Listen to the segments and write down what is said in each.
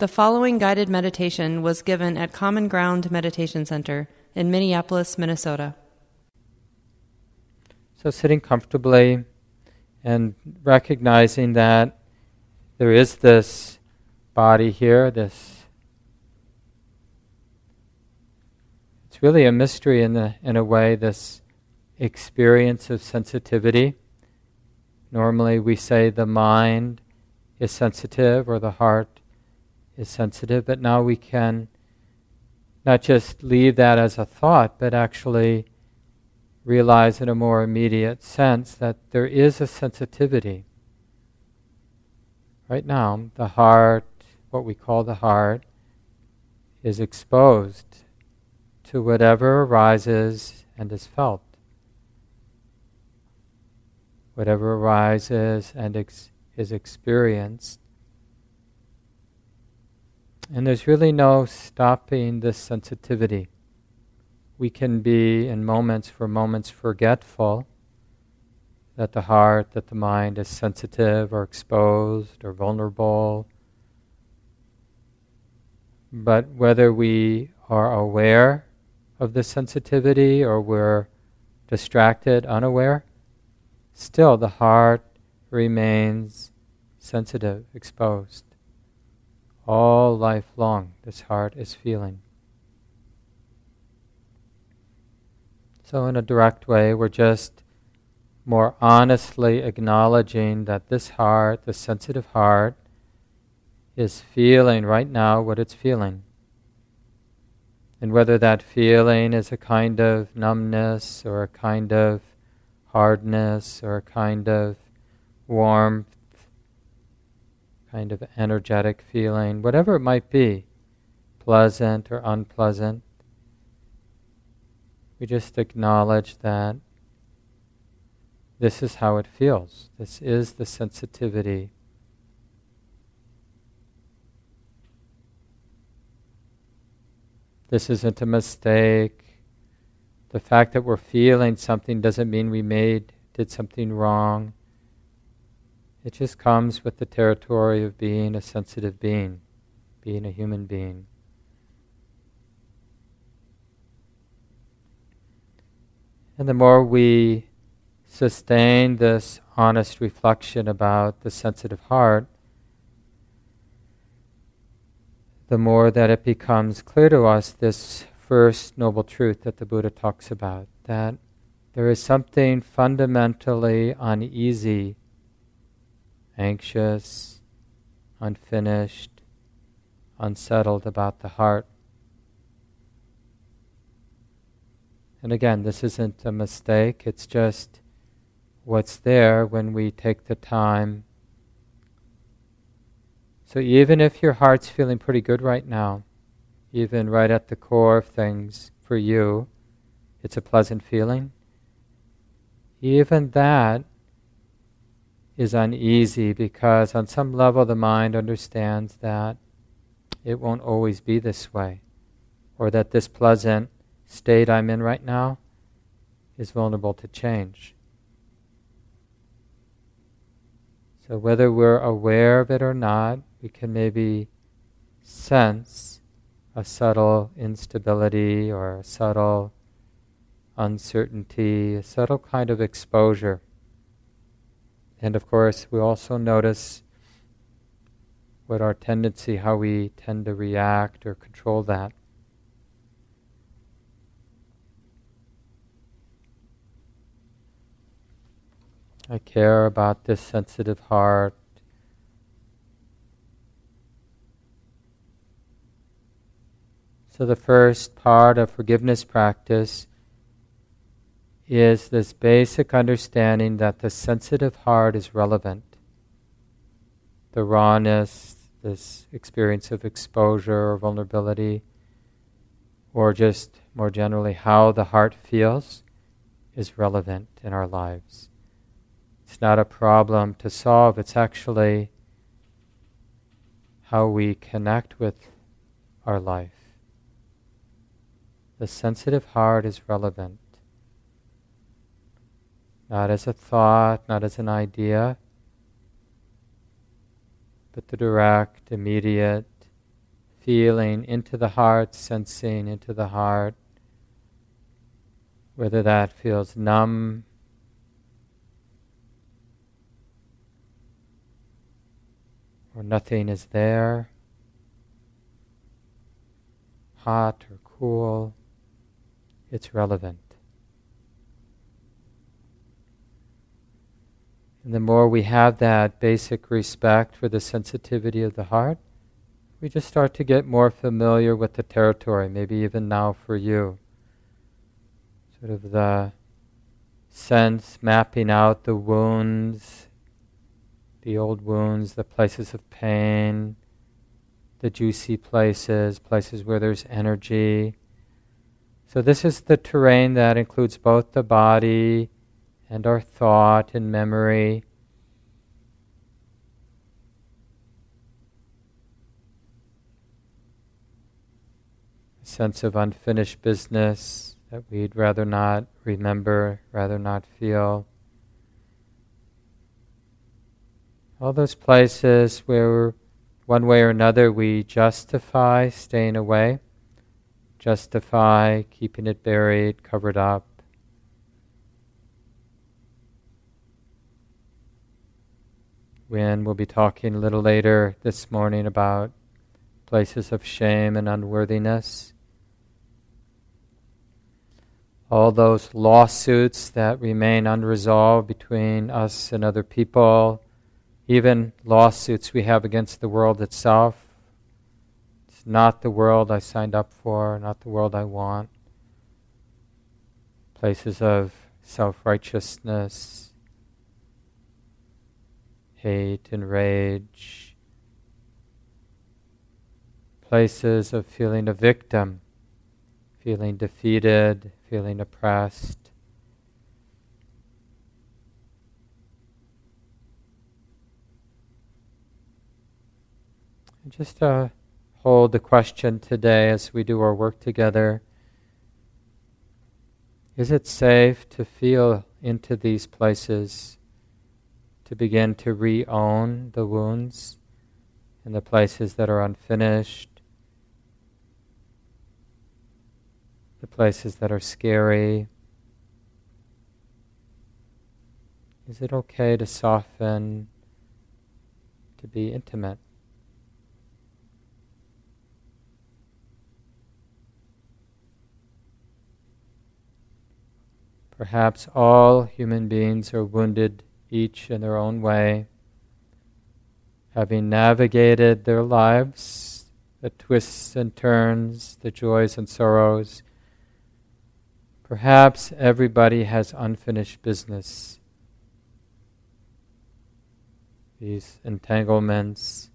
The following guided meditation was given at Common Ground Meditation Center in Minneapolis, Minnesota. So, sitting comfortably and recognizing that there is this body here, this. It's really a mystery in, the, in a way, this experience of sensitivity. Normally, we say the mind is sensitive or the heart is sensitive, but now we can not just leave that as a thought, but actually realize in a more immediate sense that there is a sensitivity. Right now, the heart, what we call the heart, is exposed to whatever arises and is felt. Whatever arises and ex- is experienced and there's really no stopping this sensitivity. We can be in moments for moments forgetful that the heart, that the mind is sensitive or exposed or vulnerable. But whether we are aware of the sensitivity or we're distracted, unaware, still the heart remains sensitive, exposed all life long, this heart is feeling. So, in a direct way, we're just more honestly acknowledging that this heart, the sensitive heart, is feeling right now what it's feeling. And whether that feeling is a kind of numbness or a kind of hardness or a kind of warmth kind of energetic feeling, whatever it might be, pleasant or unpleasant. We just acknowledge that this is how it feels. This is the sensitivity. This isn't a mistake. The fact that we're feeling something doesn't mean we made did something wrong. It just comes with the territory of being a sensitive being, being a human being. And the more we sustain this honest reflection about the sensitive heart, the more that it becomes clear to us this first noble truth that the Buddha talks about that there is something fundamentally uneasy anxious, unfinished, unsettled about the heart. And again, this isn't a mistake, it's just what's there when we take the time. So even if your heart's feeling pretty good right now, even right at the core of things for you, it's a pleasant feeling, even that is uneasy because, on some level, the mind understands that it won't always be this way, or that this pleasant state I'm in right now is vulnerable to change. So, whether we're aware of it or not, we can maybe sense a subtle instability or a subtle uncertainty, a subtle kind of exposure. And of course, we also notice what our tendency, how we tend to react or control that. I care about this sensitive heart. So, the first part of forgiveness practice is this basic understanding that the sensitive heart is relevant. The rawness, this experience of exposure or vulnerability, or just more generally how the heart feels, is relevant in our lives. It's not a problem to solve, it's actually how we connect with our life. The sensitive heart is relevant not as a thought, not as an idea, but the direct, immediate feeling into the heart, sensing into the heart, whether that feels numb or nothing is there, hot or cool, it's relevant. And the more we have that basic respect for the sensitivity of the heart, we just start to get more familiar with the territory, maybe even now for you. Sort of the sense mapping out the wounds, the old wounds, the places of pain, the juicy places, places where there's energy. So, this is the terrain that includes both the body and our thought and memory. A sense of unfinished business that we'd rather not remember, rather not feel. All those places where, one way or another, we justify staying away, justify keeping it buried, covered up. When we'll be talking a little later this morning about places of shame and unworthiness. All those lawsuits that remain unresolved between us and other people, even lawsuits we have against the world itself. It's not the world I signed up for, not the world I want. Places of self righteousness, hate and rage, places of feeling a victim, feeling defeated, feeling oppressed. Just to hold the question today as we do our work together. Is it safe to feel into these places to begin to re own the wounds and the places that are unfinished, the places that are scary. Is it okay to soften, to be intimate? Perhaps all human beings are wounded each in their own way, having navigated their lives, the twists and turns, the joys and sorrows. Perhaps everybody has unfinished business. These entanglements,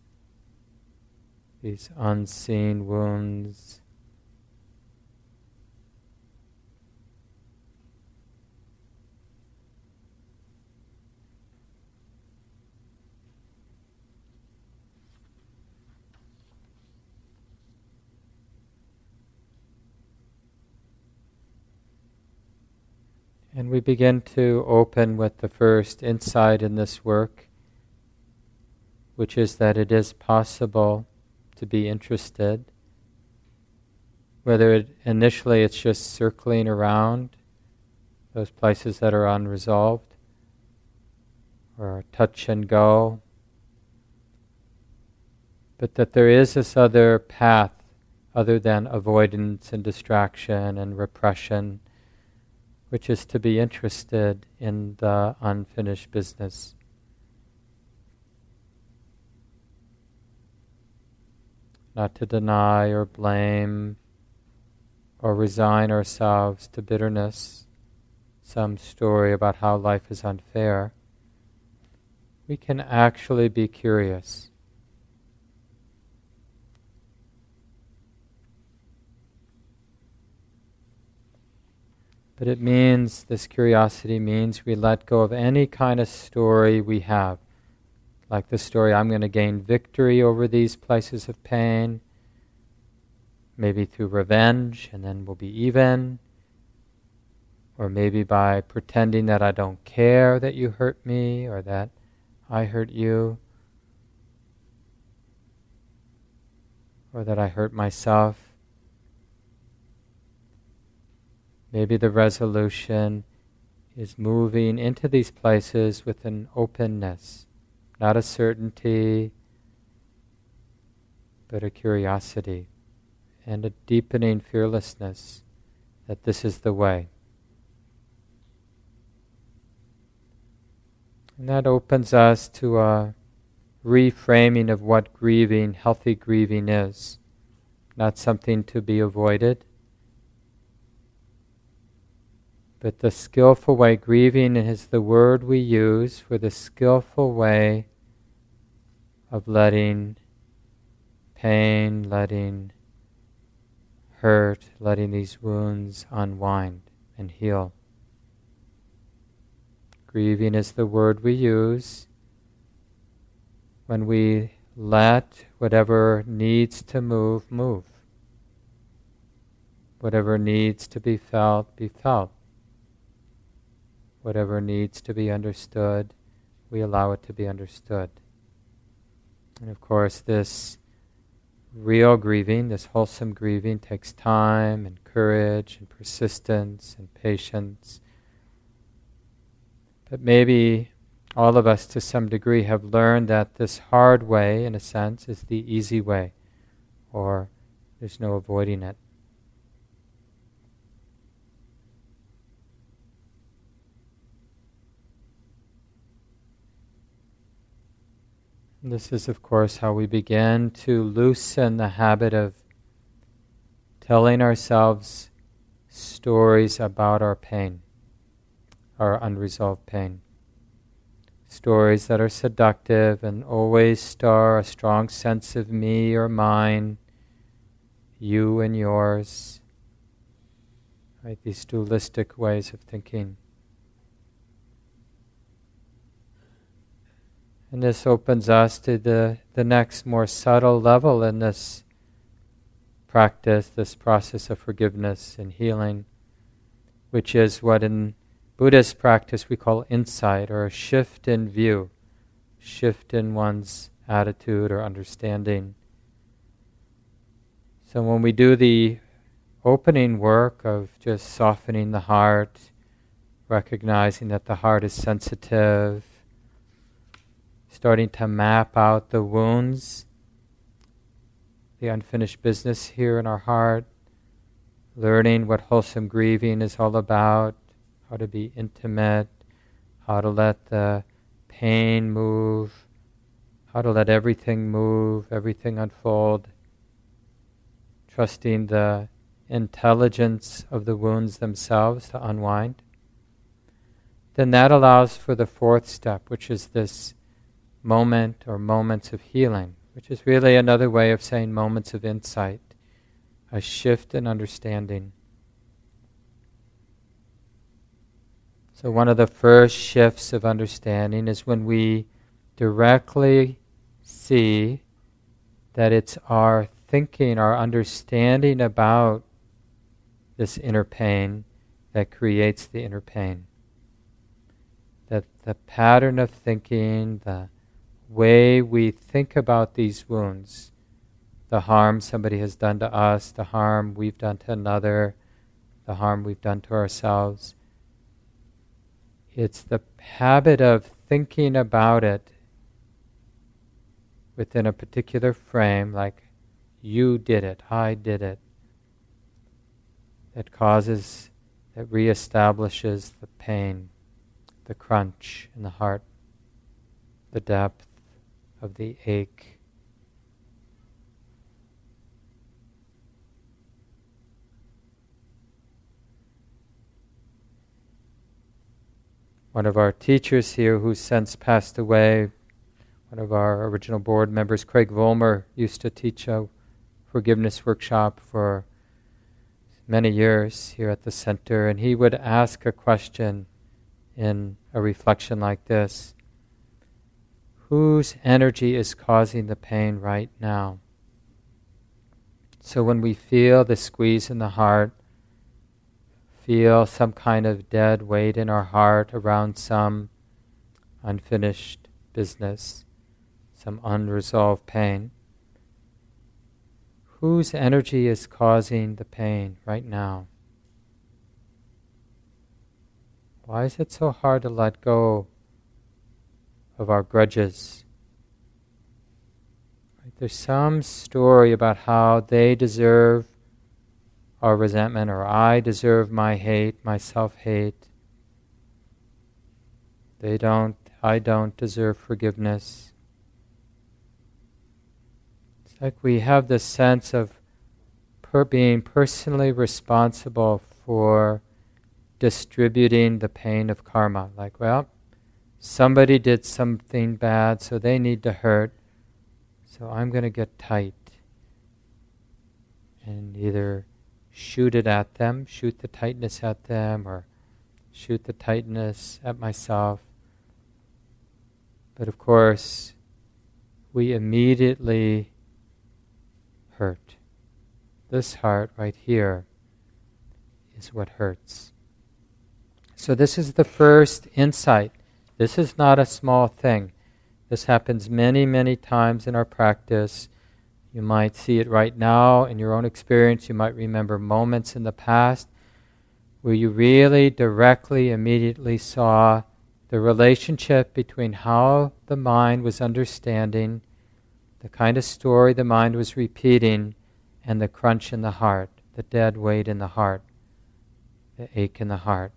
these unseen wounds. And we begin to open with the first insight in this work, which is that it is possible to be interested. Whether it, initially it's just circling around those places that are unresolved, or touch and go, but that there is this other path other than avoidance and distraction and repression which is to be interested in the unfinished business. Not to deny or blame or resign ourselves to bitterness, some story about how life is unfair. We can actually be curious. But it means, this curiosity means we let go of any kind of story we have. Like the story, I'm going to gain victory over these places of pain, maybe through revenge, and then we'll be even. Or maybe by pretending that I don't care that you hurt me or that I hurt you. or that I hurt myself. Maybe the resolution is moving into these places with an openness, not a certainty, but a curiosity and a deepening fearlessness that this is the way. And that opens us to a reframing of what grieving, healthy grieving is. Not something to be avoided, but the skillful way. Grieving is the word we use for the skillful way of letting pain, letting hurt, letting these wounds unwind and heal. Grieving is the word we use when we let whatever needs to move, move. Whatever needs to be felt, be felt. Whatever needs to be understood, we allow it to be understood. And of course, this real grieving, this wholesome grieving, takes time and courage and persistence and patience. But maybe all of us to some degree have learned that this hard way, in a sense, is the easy way, or there's no avoiding it. This is, of course, how we begin to loosen the habit of telling ourselves stories about our pain, our unresolved pain. Stories that are seductive and always star a strong sense of me or mine, you and yours. Right, these dualistic ways of thinking. And this opens us to the, the next more subtle level in this practice, this process of forgiveness and healing, which is what in Buddhist practice we call insight or a shift in view, shift in one's attitude or understanding. So when we do the opening work of just softening the heart, recognizing that the heart is sensitive, starting to map out the wounds, the unfinished business here in our heart, learning what wholesome grieving is all about, how to be intimate, how to let the pain move, how to let everything move, everything unfold, trusting the intelligence of the wounds themselves to unwind. Then that allows for the fourth step, which is this moment or moments of healing, which is really another way of saying moments of insight, a shift in understanding. So, one of the first shifts of understanding is when we directly see that it's our thinking, our understanding about this inner pain that creates the inner pain. That the pattern of thinking, the way we think about these wounds, the harm somebody has done to us, the harm we've done to another, the harm we've done to ourselves. It's the habit of thinking about it within a particular frame, like you did it, I did it, that causes, that reestablishes the pain, the crunch in the heart, the depth of the ache. One of our teachers here, who since passed away, one of our original board members, Craig Volmer, used to teach a forgiveness workshop for many years here at the center, and he would ask a question in a reflection like this whose energy is causing the pain right now. So when we feel the squeeze in the heart, feel some kind of dead weight in our heart around some unfinished business, some unresolved pain, whose energy is causing the pain right now? Why is it so hard to let go of our grudges? Right? There's some story about how they deserve our resentment or I deserve my hate, my self hate. They don't, I don't deserve forgiveness. It's like we have this sense of per being personally responsible for distributing the pain of karma. Like, well, somebody did something bad, so they need to hurt, so I'm going to get tight and either shoot it at them, shoot the tightness at them, or shoot the tightness at myself. But of course, we immediately hurt. This heart right here is what hurts. So, this is the first insight. This is not a small thing. This happens many, many times in our practice. You might see it right now in your own experience. You might remember moments in the past where you really directly, immediately saw the relationship between how the mind was understanding, the kind of story the mind was repeating, and the crunch in the heart, the dead weight in the heart, the ache in the heart.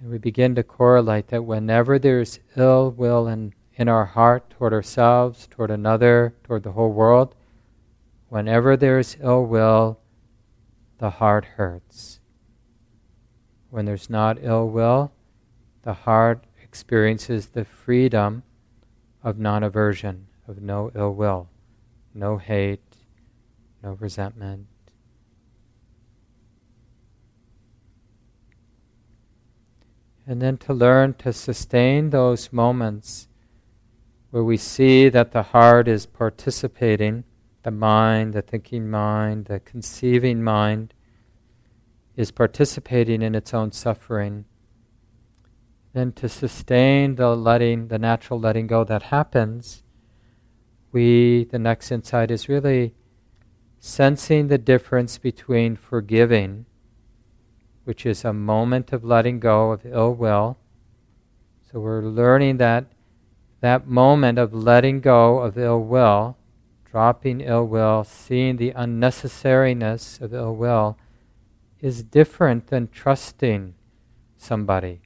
And we begin to correlate that whenever there's ill will in, in our heart toward ourselves, toward another, toward the whole world, whenever there's ill will, the heart hurts. When there's not ill will, the heart experiences the freedom of non aversion, of no ill will, no hate, no resentment. And then to learn to sustain those moments where we see that the heart is participating, the mind, the thinking mind, the conceiving mind is participating in its own suffering. Then to sustain the letting, the natural letting go that happens, we, the next insight is really sensing the difference between forgiving which is a moment of letting go of ill will. So we're learning that that moment of letting go of ill will, dropping ill will, seeing the unnecessariness of ill will, is different than trusting somebody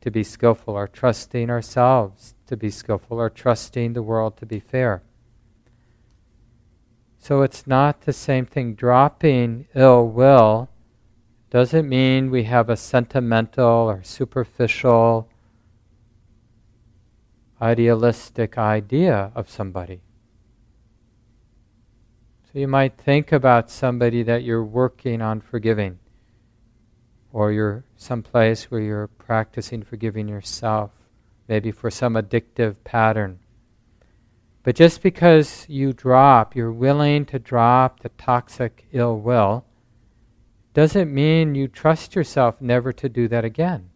to be skillful or trusting ourselves to be skillful or trusting the world to be fair. So it's not the same thing. Dropping ill will doesn't mean we have a sentimental or superficial, idealistic idea of somebody. So you might think about somebody that you're working on forgiving, or you're someplace where you're practicing forgiving yourself, maybe for some addictive pattern. But just because you drop, you're willing to drop the toxic ill will, doesn't mean you trust yourself never to do that again.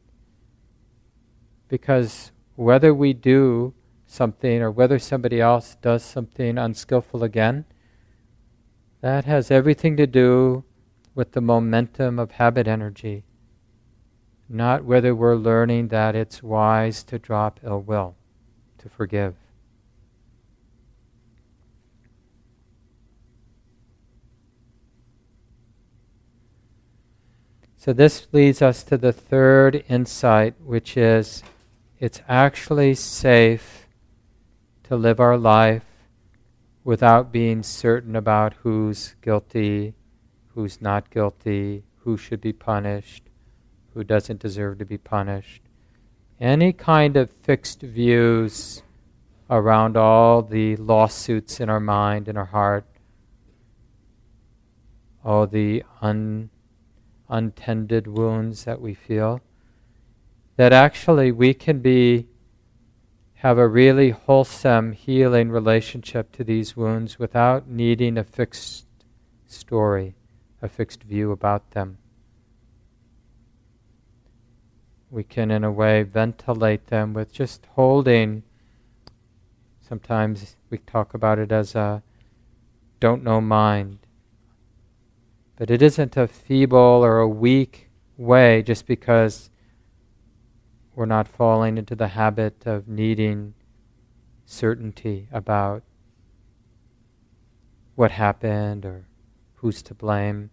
Because whether we do something or whether somebody else does something unskillful again, that has everything to do with the momentum of habit energy, not whether we're learning that it's wise to drop ill will, to forgive. So, this leads us to the third insight, which is it's actually safe to live our life without being certain about who's guilty, who's not guilty, who should be punished, who doesn't deserve to be punished. Any kind of fixed views around all the lawsuits in our mind, in our heart, all the un untended wounds that we feel, that actually we can be have a really wholesome healing relationship to these wounds without needing a fixed story, a fixed view about them. We can, in a way, ventilate them with just holding. Sometimes we talk about it as a don't know mind. But it isn't a feeble or a weak way just because we're not falling into the habit of needing certainty about what happened or who's to blame.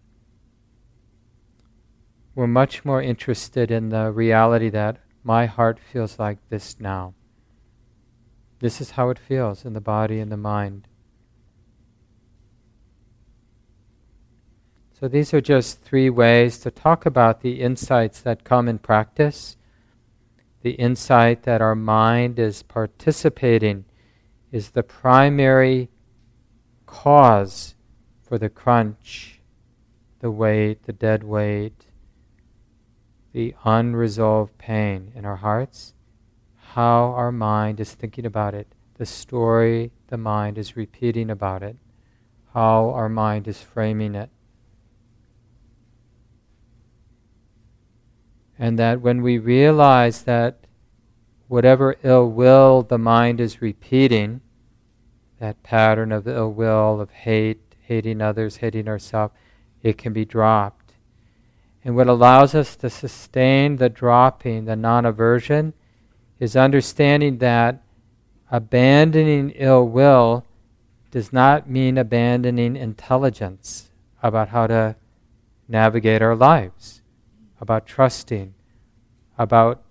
We're much more interested in the reality that my heart feels like this now. This is how it feels in the body and the mind. So, these are just three ways to talk about the insights that come in practice. The insight that our mind is participating is the primary cause for the crunch, the weight, the dead weight, the unresolved pain in our hearts, how our mind is thinking about it, the story the mind is repeating about it, how our mind is framing it. And that when we realize that whatever ill will the mind is repeating, that pattern of ill will, of hate, hating others, hating ourselves, it can be dropped. And what allows us to sustain the dropping, the non aversion, is understanding that abandoning ill will does not mean abandoning intelligence about how to navigate our lives, about trusting, about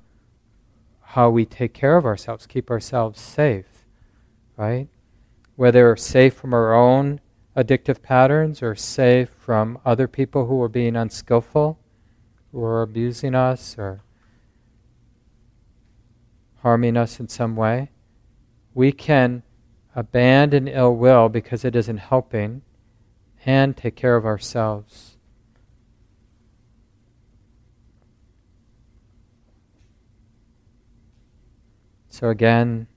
how we take care of ourselves, keep ourselves safe, right? whether safe from our own addictive patterns or safe from other people who are being unskillful, who are abusing us or harming us in some way, we can abandon ill will because it isn't helping and take care of ourselves. So, again,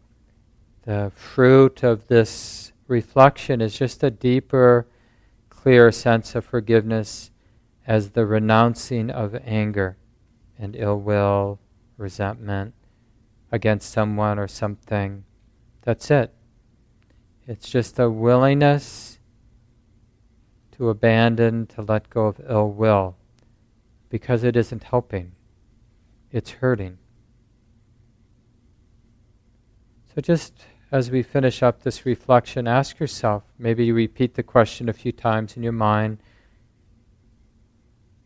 the fruit of this reflection is just a deeper, clearer sense of forgiveness as the renouncing of anger and ill will, resentment against someone or something. That's it. It's just a willingness to abandon, to let go of ill will, because it isn't helping, it's hurting. So just as we finish up this reflection, ask yourself maybe you repeat the question a few times in your mind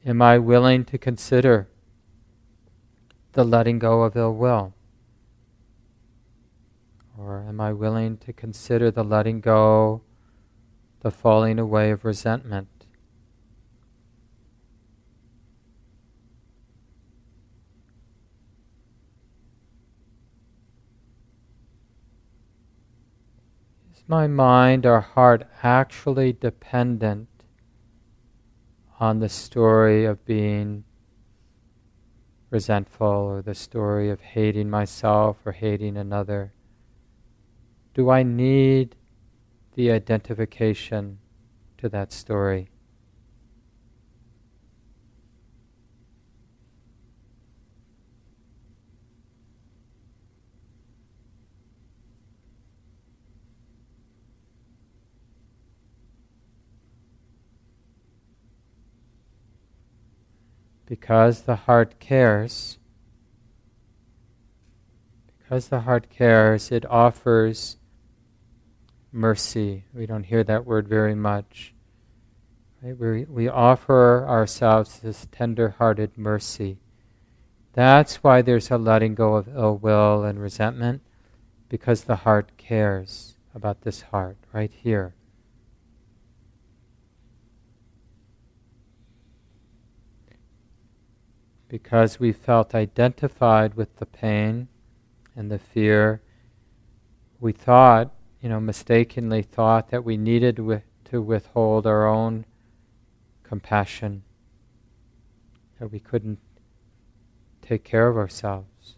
Am I willing to consider the letting go of ill will? Or am I willing to consider the letting go, the falling away of resentment? My mind or heart actually dependent on the story of being resentful or the story of hating myself or hating another? Do I need the identification to that story? Because the heart cares, because the heart cares, it offers mercy. We don't hear that word very much. Right? We, we offer ourselves this tender hearted mercy. That's why there's a letting go of ill will and resentment, because the heart cares about this heart right here. Because we felt identified with the pain and the fear, we thought, you know, mistakenly thought that we needed to withhold our own compassion, that we couldn't take care of ourselves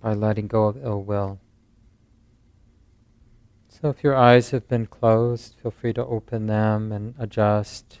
by letting go of ill will. So if your eyes have been closed, feel free to open them and adjust